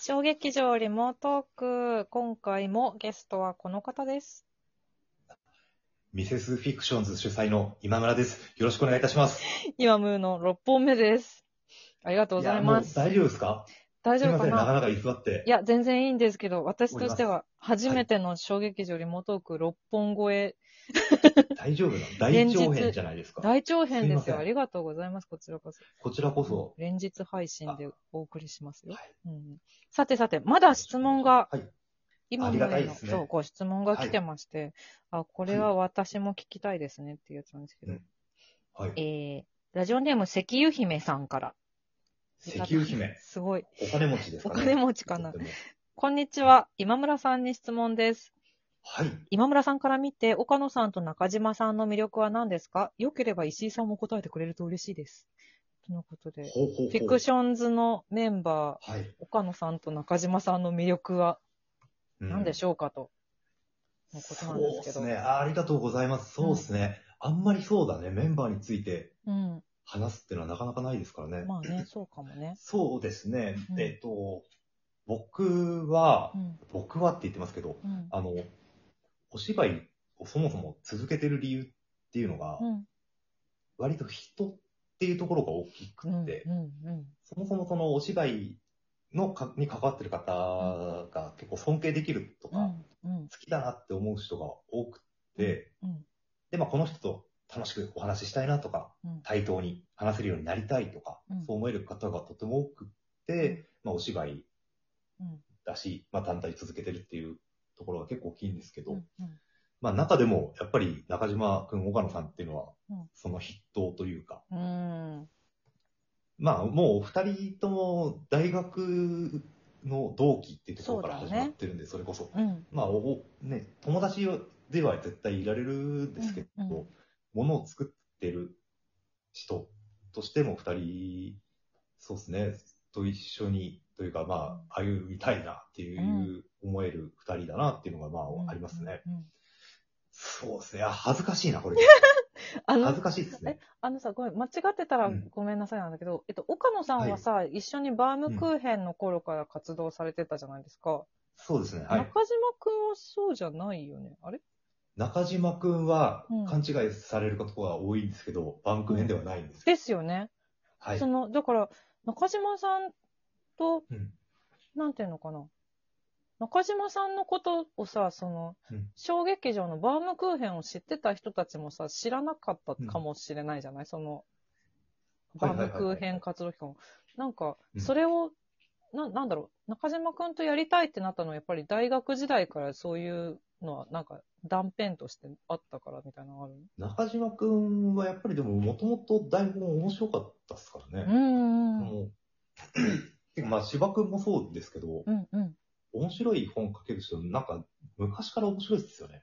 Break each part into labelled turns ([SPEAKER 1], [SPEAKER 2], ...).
[SPEAKER 1] 小劇場リモートーク、今回もゲストはこの方です。
[SPEAKER 2] ミセスフィクションズ主催の今村です。よろしくお願いいたします。
[SPEAKER 1] 今、ムーの6本目です。ありがとうございます。
[SPEAKER 2] やもう大丈夫ですか？
[SPEAKER 1] 大丈夫か
[SPEAKER 2] すいません、なか
[SPEAKER 1] な
[SPEAKER 2] なか居座って。
[SPEAKER 1] いや、全然いいんですけど、私としては初めての小劇場リモートーク6本超え、
[SPEAKER 2] 大丈夫なの？大長編じゃないですか？
[SPEAKER 1] 大長編ですよ。
[SPEAKER 2] す
[SPEAKER 1] ありがとうございます。こちらこそ。
[SPEAKER 2] こちらこそ。
[SPEAKER 1] 連日配信でお送りしますよ。
[SPEAKER 2] はい
[SPEAKER 1] うん、さてさて、まだ質問が、
[SPEAKER 2] はい。
[SPEAKER 1] 今の
[SPEAKER 2] ね
[SPEAKER 1] そう、ご質問が来てまして、あ、これは私も聞きたいですねっていうやつなんですけど、
[SPEAKER 2] うんはい。
[SPEAKER 1] えー、ラジオネーム石油姫さんから。
[SPEAKER 2] 石油姫。
[SPEAKER 1] すごい。
[SPEAKER 2] お金持ちですかね。
[SPEAKER 1] お金持ちかなこんにちは。今村さんに質問です。
[SPEAKER 2] はい。
[SPEAKER 1] 今村さんから見て、岡野さんと中島さんの魅力は何ですか？良ければ石井さんも答えてくれると嬉しいです。とのことで、
[SPEAKER 2] ほうほうほう。
[SPEAKER 1] フィクションズのメンバー、
[SPEAKER 2] はい。
[SPEAKER 1] 岡野さんと中島さんの魅力は何でし
[SPEAKER 2] ょ
[SPEAKER 1] ょうかと、のこと
[SPEAKER 2] そう
[SPEAKER 1] なんですけど。
[SPEAKER 2] ですね。あありがとうございます。そうですね。あんまりそうだね。メンバーについて
[SPEAKER 1] うん。
[SPEAKER 2] 話すっていうのはなかなかないですからね。
[SPEAKER 1] まあね、そうかもね。
[SPEAKER 2] そうですね。
[SPEAKER 1] うん
[SPEAKER 2] えっと、僕は
[SPEAKER 1] う、ん。
[SPEAKER 2] 僕はって言ってますけど、
[SPEAKER 1] うん。
[SPEAKER 2] あの、お芝居をそもそも続けてる理由っていうのが、
[SPEAKER 1] うん。
[SPEAKER 2] 割と人っていうところが大きく
[SPEAKER 1] うん。
[SPEAKER 2] って。そもそもそのお芝居のかに関わってる方が結構尊敬できるとか、
[SPEAKER 1] うん。うん。
[SPEAKER 2] 好きだなって思う人が多くて、
[SPEAKER 1] うん。
[SPEAKER 2] で、まあこの人と楽しくお話ししたいなとか、
[SPEAKER 1] うん。
[SPEAKER 2] 対等に話せるようになりたいとか、
[SPEAKER 1] うん
[SPEAKER 2] そう思える方がとても多くて、まあお芝居
[SPEAKER 1] うん。
[SPEAKER 2] だし、まあ単体続けてるっていうところが結構大きいんですけど、
[SPEAKER 1] うん。
[SPEAKER 2] まあ中でもやっぱり中島くん、岡野さんっていうのは
[SPEAKER 1] うん、
[SPEAKER 2] その筆頭というか、
[SPEAKER 1] うん。
[SPEAKER 2] まあもうお二人とも大学の同期っていうところから始まってるんで、それこそ。
[SPEAKER 1] うん。
[SPEAKER 2] まあお、ね、友達では絶対いられるんですけど、
[SPEAKER 1] うんうん
[SPEAKER 2] ものを作ってる人としても二人、そうですね、と一緒に、というかまあ、歩みたいなっていう、思える二人だなっていうのがまあ、ありますね。
[SPEAKER 1] うん。うん
[SPEAKER 2] そうですね。あ、恥ずかしいな、これ。恥ず、かしいですね。
[SPEAKER 1] あのさ、ごめん、間違ってたら
[SPEAKER 2] うん
[SPEAKER 1] ごめんなさいなんだけど、えっと、岡野さんはさ、一緒にバームクーヘンの頃から活動されてたじゃないですか。
[SPEAKER 2] そうですね。はい。
[SPEAKER 1] 中島くんはそうじゃないよね。あれ？
[SPEAKER 2] 中島くんは
[SPEAKER 1] うん
[SPEAKER 2] 勘違いされることが多いんですけど、バンク編ではないんですよ。
[SPEAKER 1] ですよね。
[SPEAKER 2] はい
[SPEAKER 1] そ。の、だから、中島さんと、
[SPEAKER 2] うん
[SPEAKER 1] なんていうのかな。中島さんのことをさ、その、
[SPEAKER 2] うん
[SPEAKER 1] 小劇場のバームクーヘンを知ってた人たちもさ、知らなかったかもしれないじゃない、その、バームクーヘン活動期間を。なんか、
[SPEAKER 2] うん
[SPEAKER 1] それを、な、なんだろう、中島くんとやりたいってなったのは、やっぱり大学時代からそういうのは、なんか断片としてあったからみたいなのがある
[SPEAKER 2] 中島くんはやっぱりでももともと台本面白かったですからね。
[SPEAKER 1] うんうんう
[SPEAKER 2] まあ芝くんもそうですけど、
[SPEAKER 1] うんうん。
[SPEAKER 2] 面白い本書ける人、なんか昔から面白いですよね。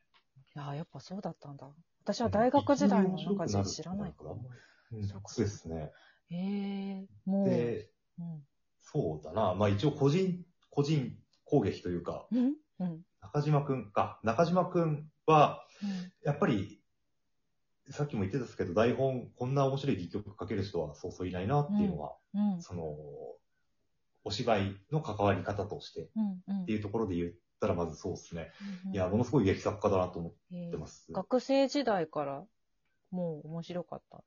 [SPEAKER 1] いやーやっぱそうだったんだ。私は大学時代の中で知らないから。
[SPEAKER 2] うん、
[SPEAKER 1] そう
[SPEAKER 2] ですね。
[SPEAKER 1] へえもう。
[SPEAKER 2] で、
[SPEAKER 1] うん。
[SPEAKER 2] そうだな。まあ一応個人、個人攻撃というか、
[SPEAKER 1] うん？うん。
[SPEAKER 2] 中島くんか。中島くんは、
[SPEAKER 1] うん
[SPEAKER 2] やっぱり、さっきも言ってたんですけど、台本、こんな面白い戯曲書ける人はそうそういないなっていうのは、
[SPEAKER 1] うん。
[SPEAKER 2] その、お芝居の関わり方として
[SPEAKER 1] うんうん
[SPEAKER 2] っていうところで言ったらまずそうですね。
[SPEAKER 1] うん
[SPEAKER 2] いや、ものすごい劇作家だなと思ってます。
[SPEAKER 1] 学生時代からもう面白かった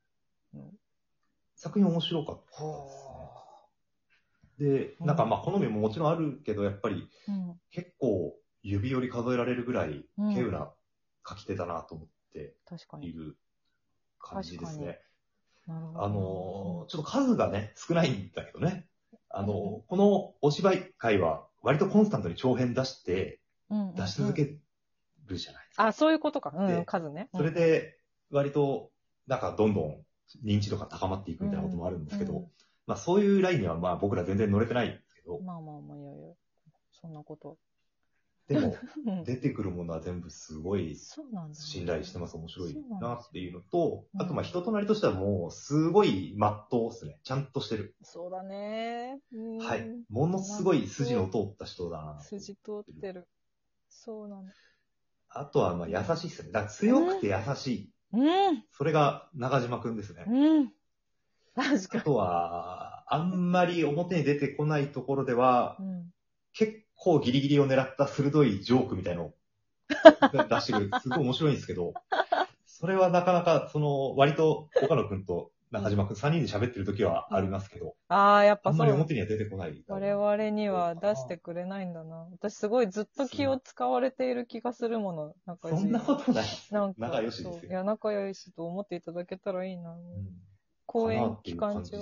[SPEAKER 1] の？
[SPEAKER 2] 作品面白かったですね。で、なんかまあ好みももちろんあるけど、やっぱり
[SPEAKER 1] うん。
[SPEAKER 2] 結構指折り数えられるぐらい、
[SPEAKER 1] うん
[SPEAKER 2] 稀有な書き手だなと思って。いる感じですね。あのーちょっと数がね、少ないんだけどね。あのーこのお芝居会は割とコンスタントに長編出して、出し続けるじゃないですか。
[SPEAKER 1] あ、そういうことか。うん、
[SPEAKER 2] で
[SPEAKER 1] 数ね。
[SPEAKER 2] それで、割と、なんかどんどん認知度が高まっていくみたいなこともあるんですけど、まあそういうラインにはまあ僕ら全然乗れてないんですけど、
[SPEAKER 1] まあまあまあ、いやいや。そんなこと。
[SPEAKER 2] でも、
[SPEAKER 1] うん
[SPEAKER 2] 出てくるものは全部すごい
[SPEAKER 1] そうなんだ。
[SPEAKER 2] 信頼してます、面白い
[SPEAKER 1] な
[SPEAKER 2] っていうのと、
[SPEAKER 1] うん
[SPEAKER 2] あとまあ人となりとしてはもうすごいまっとうですね。ちゃんとしてる。
[SPEAKER 1] そうだね。うん
[SPEAKER 2] はい。ものすごい筋の通った人だな。
[SPEAKER 1] 筋通ってる。そうなの。
[SPEAKER 2] あとはまあ優しいですね。だから強くて優しい。
[SPEAKER 1] うん。
[SPEAKER 2] それが中島くんですね。
[SPEAKER 1] うん。確か
[SPEAKER 2] あとは、あんまり表に出てこないところでは
[SPEAKER 1] に。、うん。
[SPEAKER 2] 結構ギリギリを狙った鋭いジョークみたいのを 出してくる。すごい面白いんですけど、それはなかなか、その、割と岡野くんと中島くん3人で喋ってる時はありますけど、
[SPEAKER 1] ああ、やっ
[SPEAKER 2] あんまり。表には出てこない。
[SPEAKER 1] 我々には出してくれないんだな。私すごいずっと気を使われている気がするもの。なんか
[SPEAKER 2] そんなことない。
[SPEAKER 1] なんか
[SPEAKER 2] 仲良しですよ。
[SPEAKER 1] いや、仲良しと思っていただけたらいいな。
[SPEAKER 2] うん
[SPEAKER 1] 公演期間中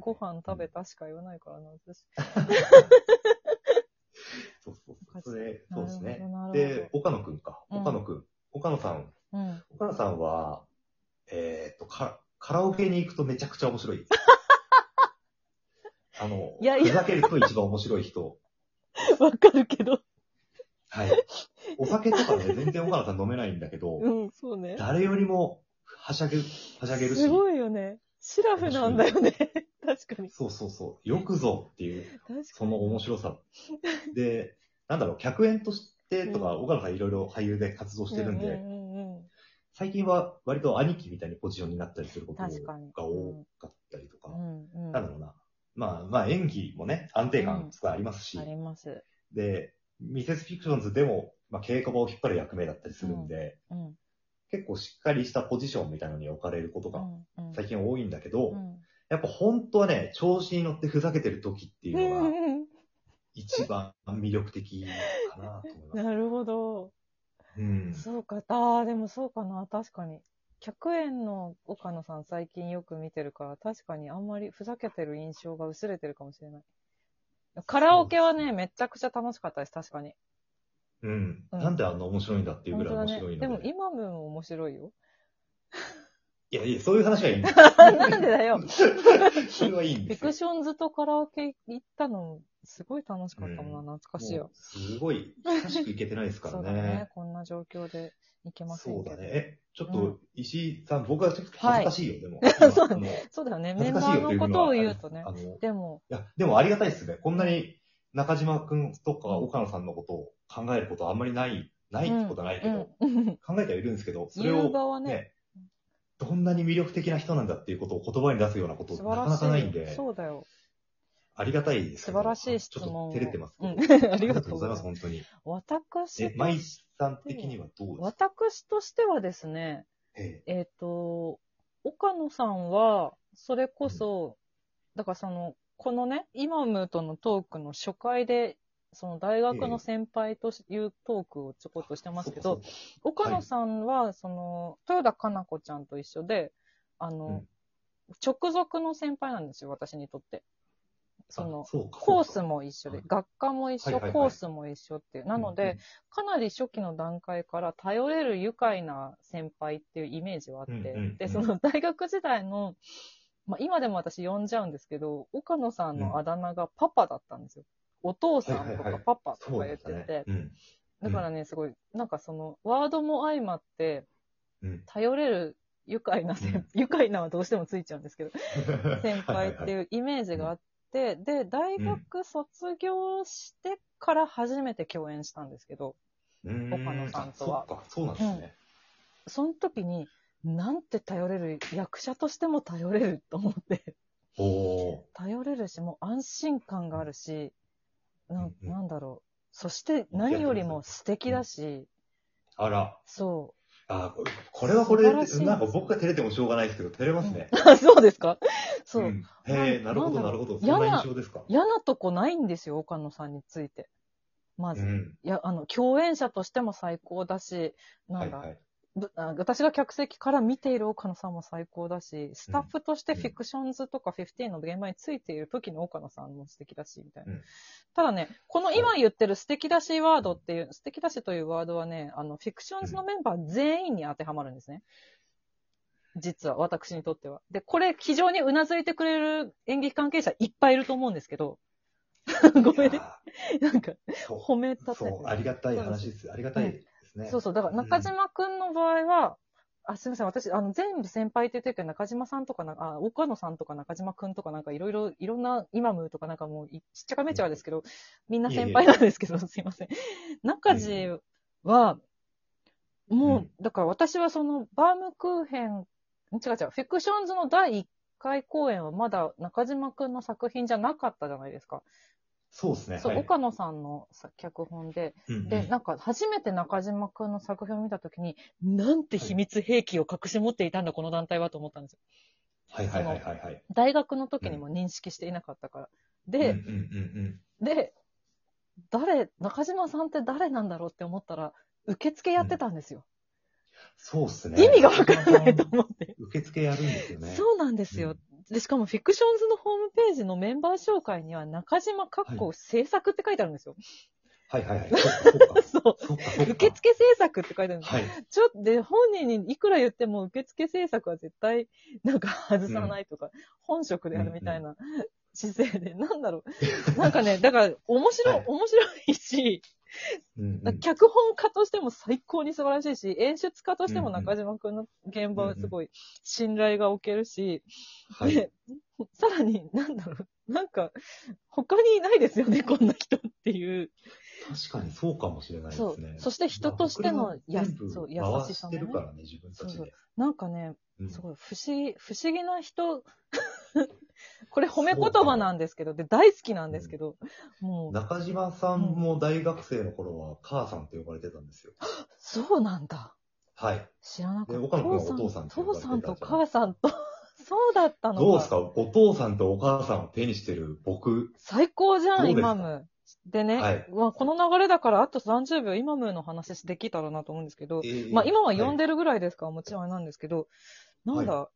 [SPEAKER 1] ご飯食べたしか言わないからな、私。
[SPEAKER 2] それ、そうですねで、岡野くんか。
[SPEAKER 1] うん
[SPEAKER 2] 岡野くん。岡野さん。
[SPEAKER 1] うん。
[SPEAKER 2] 岡野さんは、えーっと、かカラオケに行くとめちゃくちゃ面白い。あの、
[SPEAKER 1] いやいや
[SPEAKER 2] ふざけると一番面白い人。
[SPEAKER 1] わかるけど。
[SPEAKER 2] はい。お酒とかね、全然岡野さん飲めないんだけど、
[SPEAKER 1] うん、そうね。
[SPEAKER 2] 誰よりもはしゃげ、はしゃげるし。
[SPEAKER 1] すごいよね。シラフなんだよね。確かに。
[SPEAKER 2] そうそうそう。よくぞっていう。その面白さ。で、なんだろう、客演としてとか、
[SPEAKER 1] うん。
[SPEAKER 2] 岡野さんいろいろ俳優で活動してるんで、最近は割と兄貴みたいにポジションになったりすることが多かったりとか、なんだろうな。まあ、まあ演技もね、安定感すごいありますし、
[SPEAKER 1] あります。
[SPEAKER 2] で、ミセスフィクションズでも、まあ、稽古場を引っ張る役目だったりするんで、
[SPEAKER 1] うん。
[SPEAKER 2] 結構しっかりしたポジションみたいなのに置かれることが最近多いんだけど、
[SPEAKER 1] うん。
[SPEAKER 2] やっぱ本当はね、調子に乗ってふざけてる時っていうのが
[SPEAKER 1] うん
[SPEAKER 2] 一番魅力的かなと思います。
[SPEAKER 1] なるほど。
[SPEAKER 2] うん。
[SPEAKER 1] そうか。ああ、でもそうかな。確かに。100円の岡野さん最近よく見てるから、確かにあんまりふざけてる印象が薄れてるかもしれない。カラオケはね、めちゃくちゃ楽しかったです、確かに。
[SPEAKER 2] うん。
[SPEAKER 1] うん
[SPEAKER 2] なんであんな面白いんだっていうぐ。らい面白いので。
[SPEAKER 1] でも今も面白いよ。
[SPEAKER 2] いやいや、そういう話はいいんだ。
[SPEAKER 1] なんでだよ。
[SPEAKER 2] それはいいんですよ
[SPEAKER 1] フィク。ションズとカラオケ行ったの、すごい楽しかったもんな、
[SPEAKER 2] うん
[SPEAKER 1] 懐かしいよ。
[SPEAKER 2] すごい、久しく行けてないですから
[SPEAKER 1] そうだね
[SPEAKER 2] ね。。
[SPEAKER 1] こんな状況で行けませんけど。
[SPEAKER 2] そうだね。え、ちょっ
[SPEAKER 1] う
[SPEAKER 2] と、石井さん、僕はちょっと恥ずかしいよ、でも。
[SPEAKER 1] そ う
[SPEAKER 2] あの
[SPEAKER 1] そうだよね。メンバーのことを言うとねでも、
[SPEAKER 2] や、でもありがたいですね。こんなに中島くんとか岡野さんのことを考えることはあんまりない、ないってことはないけど、
[SPEAKER 1] うんうん
[SPEAKER 2] 考えてはいるんですけど、それを
[SPEAKER 1] ね
[SPEAKER 2] ね、どんなに魅力的な人なんだっていうことを言葉に出すようなこと。なかなかないんで、
[SPEAKER 1] そうだよ。
[SPEAKER 2] ありがたいです
[SPEAKER 1] 素晴らしい質問。を
[SPEAKER 2] ちょっと照れてます。
[SPEAKER 1] うん。ありがとうございます。
[SPEAKER 2] 本当に。
[SPEAKER 1] 私
[SPEAKER 2] え、舞さん的にはどうですか？
[SPEAKER 1] 私としてはですね、
[SPEAKER 2] え
[SPEAKER 1] え。っ、と、岡野さんは、それこそ、だからその、このね、イマムとのトークの初回で、その大学の先輩というトークをちょこっとして
[SPEAKER 2] え
[SPEAKER 1] ますけど
[SPEAKER 2] そう、か。
[SPEAKER 1] 岡野さんは、その、豊田かな子ちゃんと一緒で、あの、
[SPEAKER 2] うん。
[SPEAKER 1] 直属の先輩なんですよ、私にとって。そのコースも一緒で
[SPEAKER 2] はい、
[SPEAKER 1] 学科も一緒、コースも一緒っていう。なので、、かなり初期の段階から頼れる愉快な先輩っていうイメージはあって、で、その大学時代の、まあ、今でも私呼んじゃうんですけど、岡野さんのあだ名がパパだったんですよ。お父さんとかパパとか言ってて、
[SPEAKER 2] だ
[SPEAKER 1] からね、すごい、なんかその、ワードも相まって、
[SPEAKER 2] うん。
[SPEAKER 1] 頼れる愉快な先、
[SPEAKER 2] うん。
[SPEAKER 1] 愉快なはどうしてもついちゃうんですけど、先輩って
[SPEAKER 2] う。
[SPEAKER 1] いうイメージがあって、で、大学卒業してから初めて共演したんですけど、
[SPEAKER 2] うん。
[SPEAKER 1] 岡野さんとは。
[SPEAKER 2] あそっか、そうなんですね。
[SPEAKER 1] その時に、なんて頼れる、役者としても頼れると思って。頼れるし、もう安心感があるし、な
[SPEAKER 2] うんうん。
[SPEAKER 1] なんだろう。そして何よりも素敵だし、
[SPEAKER 2] あら。
[SPEAKER 1] そ
[SPEAKER 2] あこれこれはこれで、
[SPEAKER 1] 素晴らしい
[SPEAKER 2] なんか僕が照れてもしょうがないですけど、照れますね。
[SPEAKER 1] う。そうですか？そう。
[SPEAKER 2] んへえ、なるほど、
[SPEAKER 1] な
[SPEAKER 2] るほど。そん
[SPEAKER 1] 嫌な
[SPEAKER 2] な印象ですか？
[SPEAKER 1] 嫌なとこないんですよ、岡野さんについて。まず。
[SPEAKER 2] うん。
[SPEAKER 1] いや、あの、共演者としても最高だし、なんだ、
[SPEAKER 2] はい
[SPEAKER 1] 私が客席から見ている岡野さんも最高だし、スタッフとしてフィクションズとか15の現場についている時の岡野さんも素敵だし、みたいな。
[SPEAKER 2] うん。
[SPEAKER 1] ただね、この今言ってる素敵だしワードっていう、素敵だしというワードはね、あの、フィクションズのメンバー全員に当てはまるんですね。実は、私にとっては。で、これ非常にうなずいてくれる演劇関係者いっぱいいると思うんですけど、ごめんね。なんか、褒めたて。
[SPEAKER 2] そう、ありがたい話です。ありがたいですね。
[SPEAKER 1] そうそう。だから中島くんの場合は、あ、すみません。私、あの、全部先輩って言ってるけど、中島さんとかな、あ、岡野さんとか中島くんとかなんかいろいろ、いろんな、イマムとかなんかもうい、ちっちゃかめっちゃかですけど、みんな先輩なんですけど、すいません。中地は、もう、
[SPEAKER 2] うん
[SPEAKER 1] だから私はその、バームクーヘン、違う違う、フィクションズの第1回公演はまだ中島くんの作品じゃなかったじゃないですか。
[SPEAKER 2] そうですね。
[SPEAKER 1] そう、
[SPEAKER 2] はい
[SPEAKER 1] 岡野さんのさ脚本で、
[SPEAKER 2] うんうん
[SPEAKER 1] で、なんか初めて中島くんの作品を見たときに、なんて秘密兵器を隠し持っていたんだ、この団体はと思ったんですよ。
[SPEAKER 2] はいはいはいはいはい。
[SPEAKER 1] 大学の時にも認識していなかったから。で、
[SPEAKER 2] うんうんうん
[SPEAKER 1] で、誰、中島さんって誰なんだろうって思ったら、受付やってたんですよ。
[SPEAKER 2] そうっすね。
[SPEAKER 1] 意味がわからないと思って。
[SPEAKER 2] 受付やるんですよね。
[SPEAKER 1] そうなんですよ。で、しかもフィクションズのホームページのメンバー紹介には、中島かっこ制作って書いてあるんですよ。
[SPEAKER 2] はいはいはい。そうか、
[SPEAKER 1] そう。受付制作って書いてあるんですよ。
[SPEAKER 2] はい。
[SPEAKER 1] ちょっと、で、本人にいくら言っても受付制作は絶対、なんか外さないとか、本職でやるみたいな姿勢で、なんだろう。なんかね、だから、面白い、
[SPEAKER 2] はい
[SPEAKER 1] 面白いし、
[SPEAKER 2] うんうん
[SPEAKER 1] 脚本家としても最高に素晴らしいし、演出家としても中島くんの現場はすごい信頼がおけるし、
[SPEAKER 2] はい。
[SPEAKER 1] で、さらに、なんだろう、なんか、他にいないですよね、こんな人っていう。
[SPEAKER 2] 確かにそうかもしれないで
[SPEAKER 1] そう
[SPEAKER 2] すね。。
[SPEAKER 1] そして人としてのや、そう優
[SPEAKER 2] 回
[SPEAKER 1] しさもね
[SPEAKER 2] してる。からね、自分たち
[SPEAKER 1] そう
[SPEAKER 2] で。
[SPEAKER 1] なんかね、
[SPEAKER 2] うん
[SPEAKER 1] すごい不思議、不思議な人、これ褒め言葉なんですけど、で、大好きなんですけど、もう、
[SPEAKER 2] 中島さんも大学生の頃は母さんって呼ばれてたんですよ。
[SPEAKER 1] そうなんだ。
[SPEAKER 2] はい。
[SPEAKER 1] 知らなかった。
[SPEAKER 2] で岡野君はお父さん
[SPEAKER 1] 父さんと母さんと、そうだったのか。
[SPEAKER 2] どうですか？お父さんとお母さんを手にしてる僕。
[SPEAKER 1] 最高じゃ、
[SPEAKER 2] んですか？
[SPEAKER 1] イマム。でね、
[SPEAKER 2] はい。
[SPEAKER 1] まあ、この流れだからあと30秒イマムの話できたらなと思うんですけど、
[SPEAKER 2] えー
[SPEAKER 1] まあ今は読ん
[SPEAKER 2] で、
[SPEAKER 1] でるぐらいですからもちろんなんですけど、なんだ、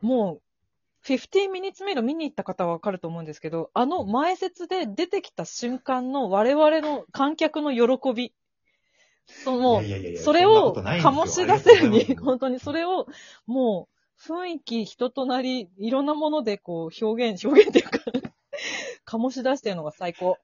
[SPEAKER 1] もう、15ミニッツメイド見に行った方はわかると思うんですけど、あの前説で出てきた瞬間の我々の観客の喜び。その、それを醸し出せるに、本当にそれを、もう、雰囲気、人となり、いろんなものでこう表現、表現っていうか、醸し出してるのが最高。